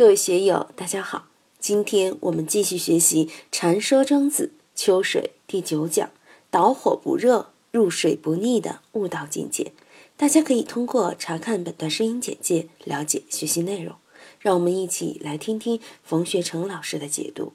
各位学友，大家好！今天我们继续学习《禅说庄子·秋水》第九讲“导火不热，入水不腻”的悟道境界。大家可以通过查看本段声音简介了解学习内容。让我们一起来听听冯学成老师的解读：“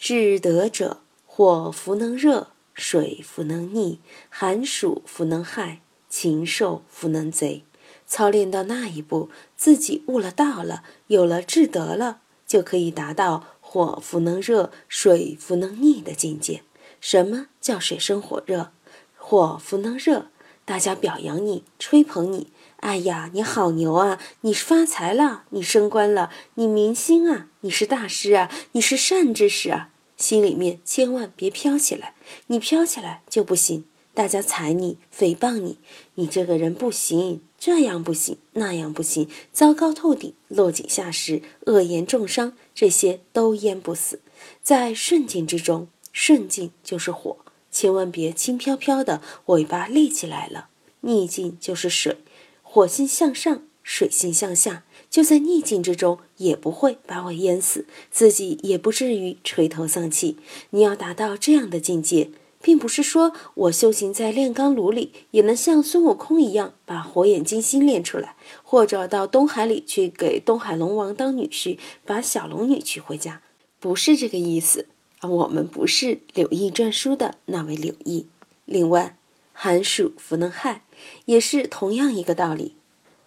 至德者，火弗能热，水弗能溺，寒暑弗能害，禽兽弗能贼。”操练到那一步，自己悟了道了，有了智德了，就可以达到火弗能热，水弗能逆的境界。什么叫水深火热？火弗能热，大家表扬你，吹捧你。哎呀，你好牛啊！你是发财了，你升官了，你明星啊，你是大师啊，你是善知识啊。心里面千万别飘起来，你飘起来就不行。大家踩你，诽谤你，你这个人不行，这样不行，那样不行，糟糕透顶，落井下石，恶言重伤，这些都淹不死。在顺境之中，顺境就是火，千万别轻飘飘的尾巴立起来了；逆境就是水，火星向上，水星向下，就在逆境之中，也不会把我淹死，自己也不至于垂头丧气。你要达到这样的境界。并不是说我修行在炼钢炉里也能像孙悟空一样把火眼金睛练出来，或者到东海里去给东海龙王当女婿，把小龙女娶回家，不是这个意思。我们不是柳毅传书的那位柳毅。另外，寒暑弗能害，也是同样一个道理。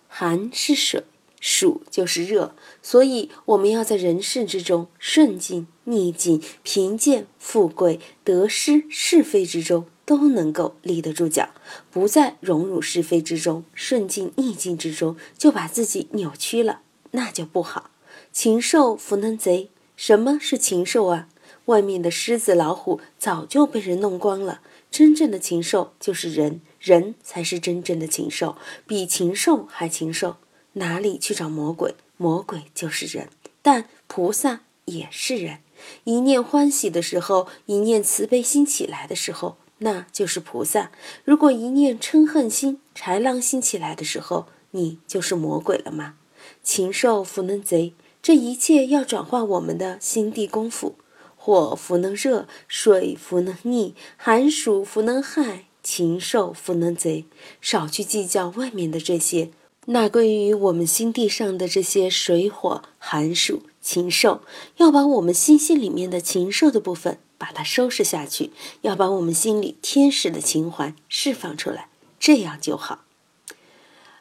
寒是水。暑就是热，所以我们要在人世之中，顺境、逆境、贫贱、富贵、得失、是非之中，都能够立得住脚，不在荣辱是非之中、顺境逆境之中就把自己扭曲了，那就不好。禽兽弗能贼，什么是禽兽啊？外面的狮子、老虎早就被人弄光了，真正的禽兽就是人，人才是真正的禽兽，比禽兽还禽兽。哪里去找魔鬼？魔鬼就是人，但菩萨也是人。一念欢喜的时候，一念慈悲心起来的时候，那就是菩萨。如果一念嗔恨心、豺狼心起来的时候，你就是魔鬼了吗？禽兽弗能贼，这一切要转化我们的心地功夫。火弗能热，水弗能溺，寒暑弗能害，禽兽弗能贼。少去计较外面的这些。那归于我们心地上的这些水火寒暑禽兽，要把我们心性里面的禽兽的部分把它收拾下去，要把我们心里天使的情怀释放出来，这样就好。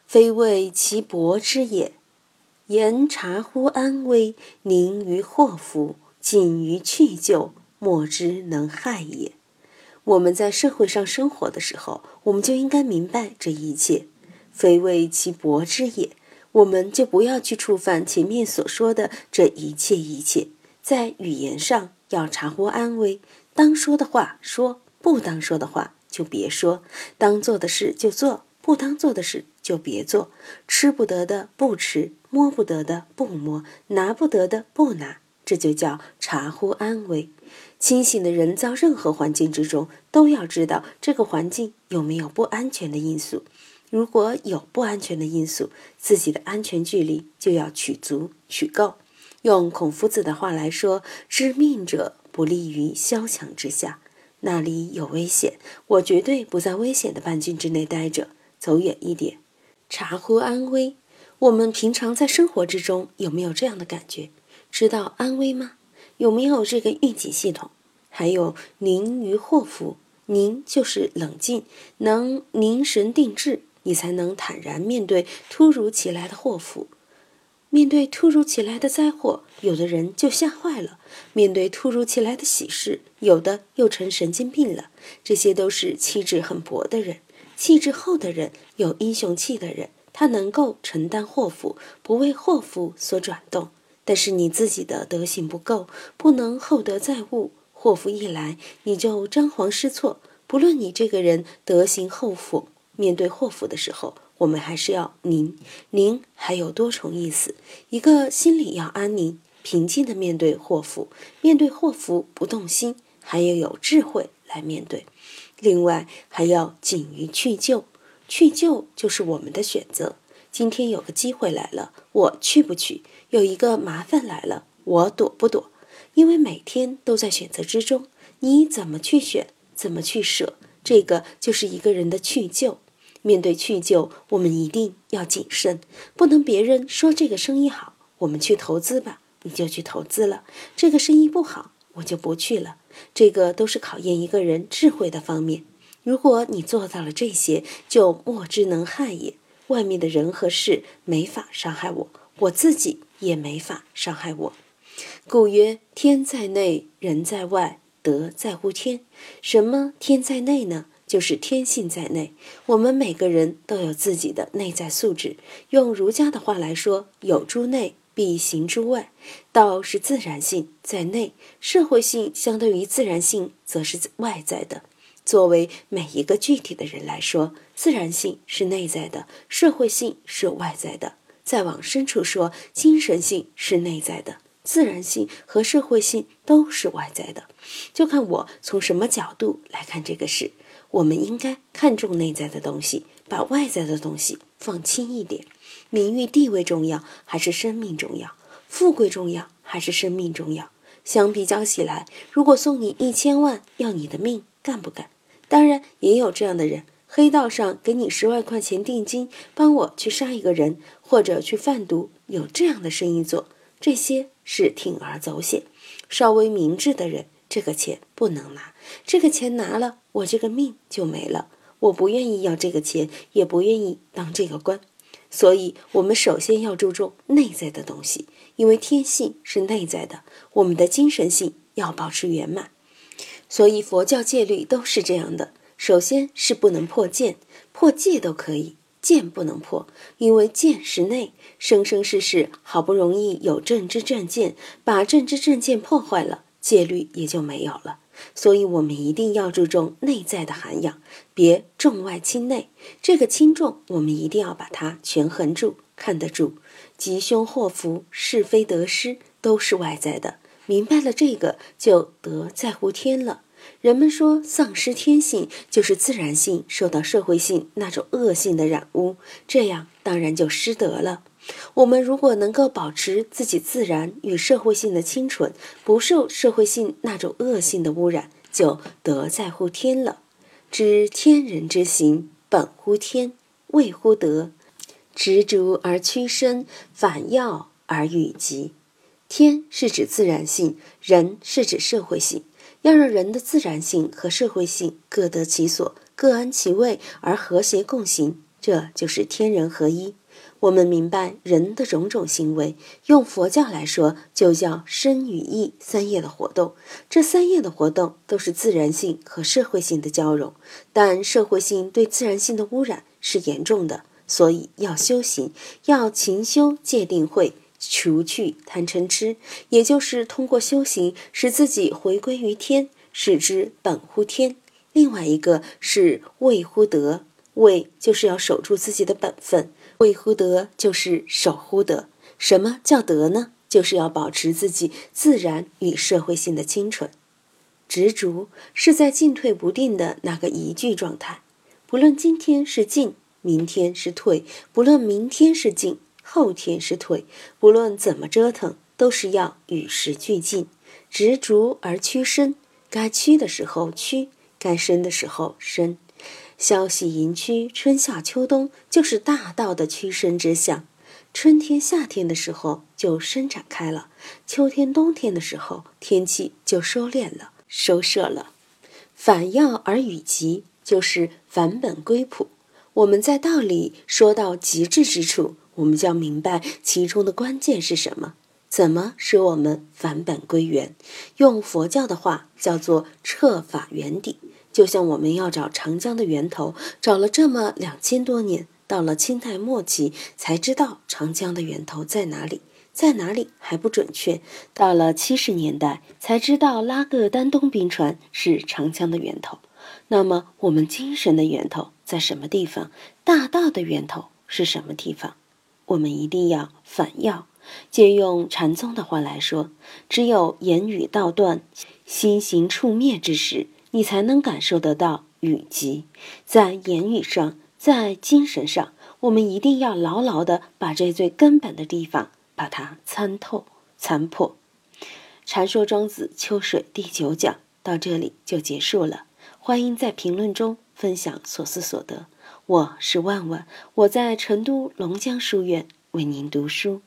非为其薄之也，言察乎安危，宁于祸福，谨于去就，莫之能害也。我们在社会上生活的时候，我们就应该明白这一切。非为其薄之也，我们就不要去触犯前面所说的这一切一切。在语言上要察乎安危，当说的话说，不当说的话就别说；当做的事就做，不当做的事就别做。吃不得的不吃，摸不得的不摸，拿不得的不拿，这就叫察乎安危。清醒的人遭任何环境之中，都要知道这个环境有没有不安全的因素。如果有不安全的因素，自己的安全距离就要取足、取够。用孔夫子的话来说：“知命者不立于萧墙之下。”那里有危险，我绝对不在危险的半径之内待着，走远一点。察乎安危，我们平常在生活之中有没有这样的感觉？知道安危吗？有没有这个预警系统？还有宁于祸福，宁就是冷静，能凝神定志。你才能坦然面对突如其来的祸福，面对突如其来的灾祸，有的人就吓坏了；面对突如其来的喜事，有的又成神经病了。这些都是气质很薄的人，气质厚的人，有英雄气的人，他能够承担祸福，不为祸福所转动。但是你自己的德行不够，不能厚德载物，祸福一来，你就张皇失措。不论你这个人德行厚福。面对祸福的时候，我们还是要宁。宁还有多重意思：一个心里要安宁、平静的面对祸福；面对祸福不动心，还要有智慧来面对。另外还要谨于去救，去救就是我们的选择。今天有个机会来了，我去不去？有一个麻烦来了，我躲不躲？因为每天都在选择之中，你怎么去选，怎么去舍，这个就是一个人的去就。面对去就，我们一定要谨慎，不能别人说这个生意好，我们去投资吧，你就去投资了；这个生意不好，我就不去了。这个都是考验一个人智慧的方面。如果你做到了这些，就莫之能害也。外面的人和事没法伤害我，我自己也没法伤害我。故曰：天在内，人在外，德在乎天。什么天在内呢？就是天性在内。我们每个人都有自己的内在素质。用儒家的话来说，有诸内，必行诸外。道是自然性在内，社会性相对于自然性，则是外在的。作为每一个具体的人来说，自然性是内在的，社会性是外在的。再往深处说，精神性是内在的，自然性和社会性都是外在的。就看我从什么角度来看这个事。我们应该看重内在的东西，把外在的东西放轻一点。名誉地位重要还是生命重要？富贵重要还是生命重要？相比较起来，如果送你一千万要你的命，干不干？当然也有这样的人，黑道上给你十万块钱定金，帮我去杀一个人，或者去贩毒，有这样的生意做，这些是铤而走险。稍微明智的人，这个钱不能拿，这个钱拿了，我这个命就没了。我不愿意要这个钱，也不愿意当这个官。所以，我们首先要注重内在的东西，因为天性是内在的，我们的精神性要保持圆满。所以佛教戒律都是这样的：首先是不能破戒，破戒都可以，剑不能破，因为剑是内，生生世世好不容易有正知正见，把正知正见破坏了，戒律也就没有了。所以我们一定要注重内在的涵养，别重外轻内。这个轻重，我们一定要把它权衡住，看得住。吉凶祸福、是非得失，都是外在的。明白了这个，就得在乎天了。人们说丧失天性，就是自然性受到社会性那种恶性的染污，这样当然就失德了。我们如果能够保持自己自然与社会性的清纯，不受社会性那种恶性的污染，就得在乎天了。知天人之行，本乎天，谓乎德。执着而屈伸，反要而与极。天是指自然性，人是指社会性。要让人的自然性和社会性各得其所，各安其位，而和谐共行，这就是天人合一。我们明白人的种种行为，用佛教来说，就叫身语意三业的活动。这三业的活动都是自然性和社会性的交融，但社会性对自然性的污染是严重的，所以要修行，要勤修戒定慧。除去贪嗔痴，也就是通过修行使自己回归于天，使之本乎天。另外一个是畏乎德，畏就是要守住自己的本分，畏乎德就是守乎德。什么叫德呢？就是要保持自己自然与社会性的清纯。执着是在进退不定的那个疑惧状态，不论今天是进，明天是退；不论明天是进。后天是腿，不论怎么折腾，都是要与时俱进，执着而屈伸。该屈的时候屈，该伸的时候伸。消息盈屈，春夏秋冬，就是大道的屈伸之象。春天、夏天的时候就伸展开了，秋天、冬天的时候天气就收敛了、收摄了。反要而与极，就是返本归朴。我们在道理说到极致之处。我们就要明白其中的关键是什么，怎么使我们返本归元？用佛教的话叫做彻法圆底。就像我们要找长江的源头，找了这么两千多年，到了清代末期才知道长江的源头在哪里，在哪里还不准确。到了七十年代才知道拉个丹东冰川是长江的源头。那么我们精神的源头在什么地方？大道的源头是什么地方？我们一定要反要，借用禅宗的话来说，只有言语道断、心行处灭之时，你才能感受得到雨集。在言语上，在精神上，我们一定要牢牢的把这最根本的地方把它参透、参破。《禅说庄子秋水》第九讲到这里就结束了，欢迎在评论中分享所思所得。我是万万我在成都龙江书院为您读书。